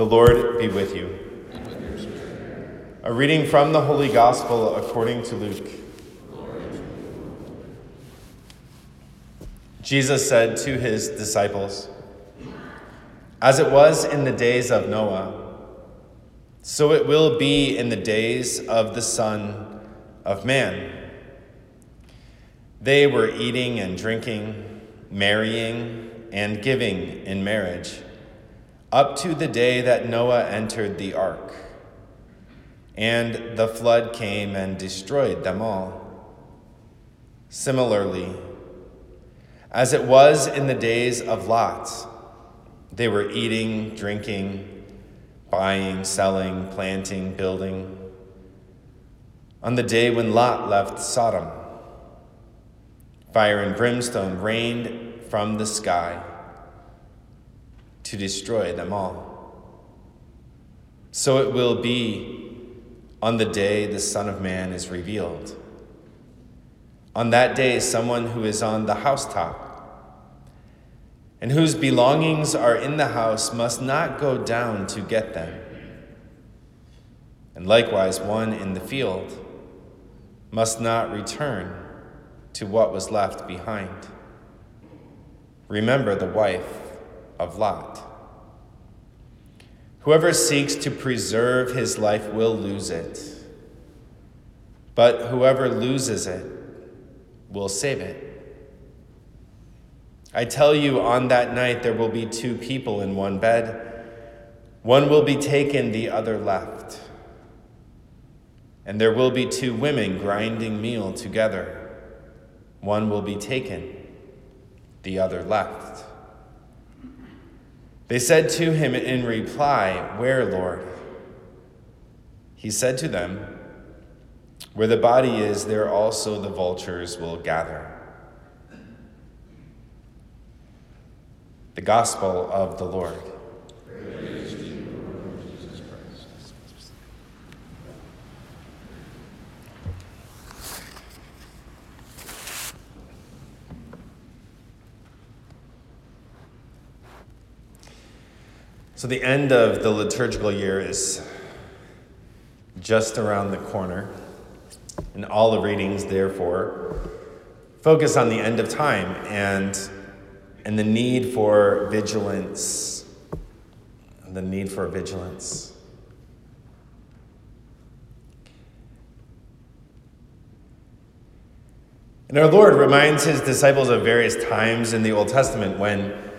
The Lord be with you. A reading from the Holy Gospel according to Luke. Jesus said to his disciples, As it was in the days of Noah, so it will be in the days of the Son of Man. They were eating and drinking, marrying and giving in marriage, up to the day that Noah entered the ark. And the flood came and destroyed them all. Similarly, as it was in the days of Lot, they were eating, drinking, buying, selling, planting, building. On the day when Lot left Sodom, fire and brimstone rained from the sky to destroy them all. So it will be on the day the Son of Man is revealed. On that day, someone who is on the housetop and whose belongings are in the house must not go down to get them. And likewise, one in the field must not return to what was left behind. Remember the wife of Lot. Whoever seeks to preserve his life will lose it, but whoever loses it will save it. I tell you, on that night there will be two people in one bed. One will be taken, the other left. And there will be two women grinding meal together. One will be taken, the other left. They said to him in reply, Where, Lord? He said to them, Where the body is, there also the vultures will gather. The Gospel of the Lord. So, the end of the liturgical year is just around the corner, and all the readings, therefore, focus on the end of time and, and the need for vigilance. The need for vigilance. And our Lord reminds his disciples of various times in the Old Testament when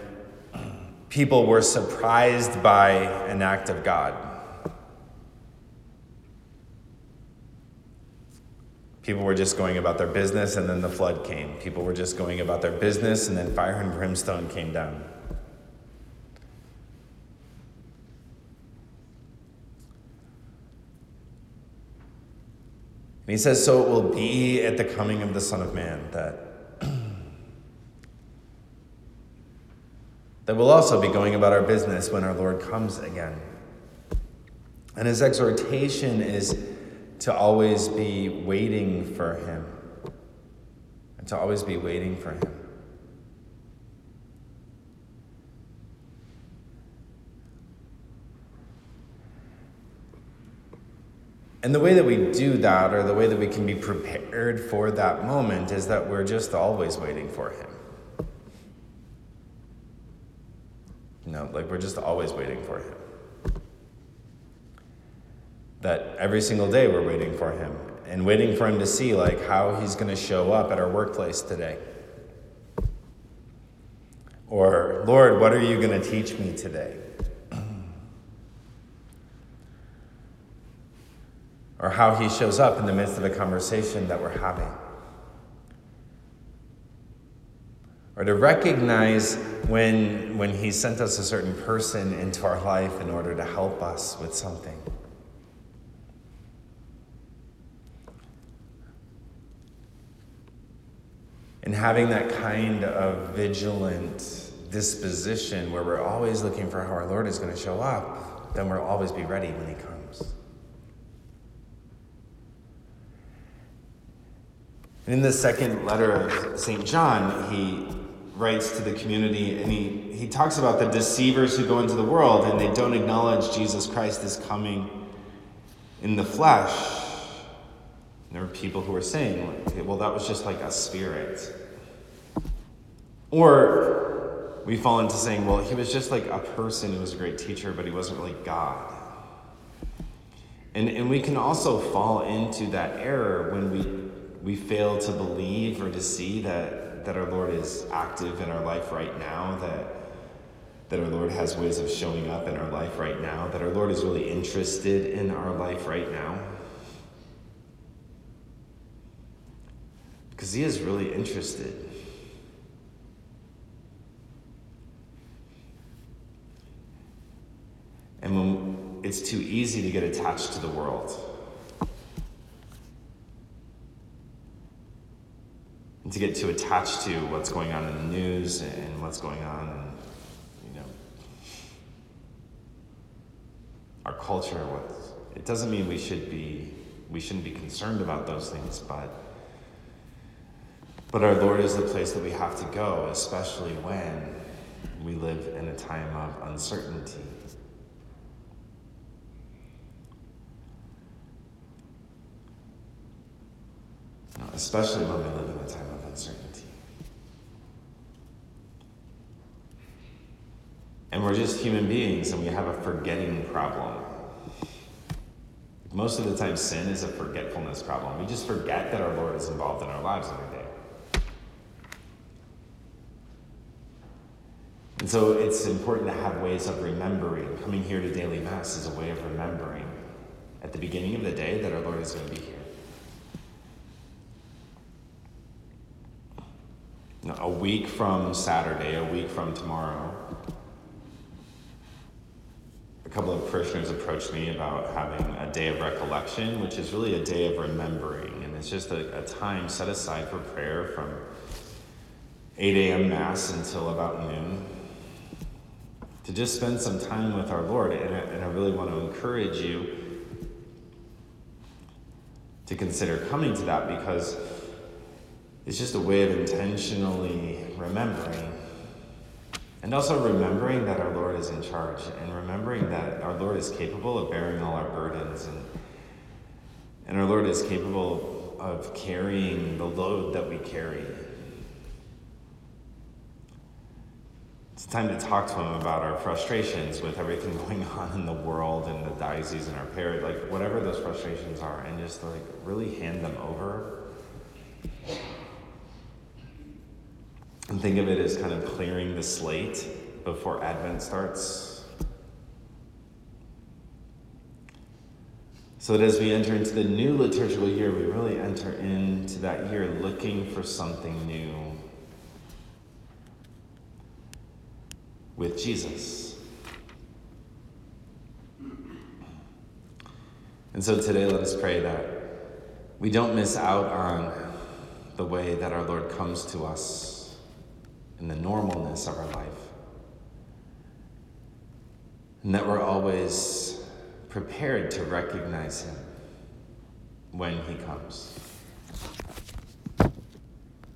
people were surprised by an act of God. People were just going about their business, and then the flood came. People were just going about their business, and then fire and brimstone came down. And he says, So it will be at the coming of the Son of Man that that we'll also be going about our business when our Lord comes again. And his exhortation is to always be waiting for him, and to always be waiting for him. And the way that we do that, or the way that we can be prepared for that moment, is that we're just always waiting for him. You know, like we're just always waiting for him. That every single day we're waiting for him and waiting for him to see like how he's going to show up at our workplace today. Or, Lord, what are you going to teach me today? or how he shows up in the midst of a conversation that we're having. Or to recognize when, when He sent us a certain person into our life in order to help us with something. And having that kind of vigilant disposition where we're always looking for how our Lord is going to show up, then we'll always be ready when He comes. And in the second letter of St. John, he writes to the community and he, he talks about the deceivers who go into the world and they don't acknowledge Jesus Christ is coming in the flesh. And there were people who were saying, well, that was just like a spirit. Or we fall into saying, well, he was just like a person who was a great teacher, but he wasn't really God. And, and we can also fall into that error when we, we fail to believe or to see that, that our Lord is active in our life right now, that, that our Lord has ways of showing up in our life right now, that our Lord is really interested in our life right now. Because He is really interested. And when it's too easy to get attached to the world. And to get too attached to what's going on in the news and what's going on in, you know, our culture. What it doesn't mean we should be we shouldn't be concerned about those things, but but our Lord is the place that we have to go, especially when we live in a time of uncertainty. especially when we live in a time of uncertainty. And we're just human beings and we have a forgetting problem. Most of the time, sin is a forgetfulness problem. We just forget that our Lord is involved in our lives every day. And so it's important to have ways of remembering. Coming here to daily Mass is a way of remembering at the beginning of the day that our Lord is going to be here. a week from Saturday, a week from tomorrow, couple of parishioners approached me about having a day of recollection, which is really a day of remembering. And it's just a, a time set aside for prayer from 8 a.m. Mass until about noon to just spend some time with our Lord. And I, and I really want to encourage you to consider coming to that because it's just a way of intentionally remembering. And also remembering that our Lord is in charge and remembering that our Lord is capable of bearing all our burdens and, and our Lord is capable of carrying the load that we carry. It's time to talk to him about our frustrations with everything going on in the world and the diocese and our parish, like whatever those frustrations are, and just like really hand them over think of it as kind of clearing the slate before Advent starts. So that as we enter into the new liturgical year, we really enter into that year looking for something new with Jesus. And so today, let us pray that we don't miss out on the way that our Lord comes to us in the normalness of our life. And that we're always prepared to recognize Him when He comes.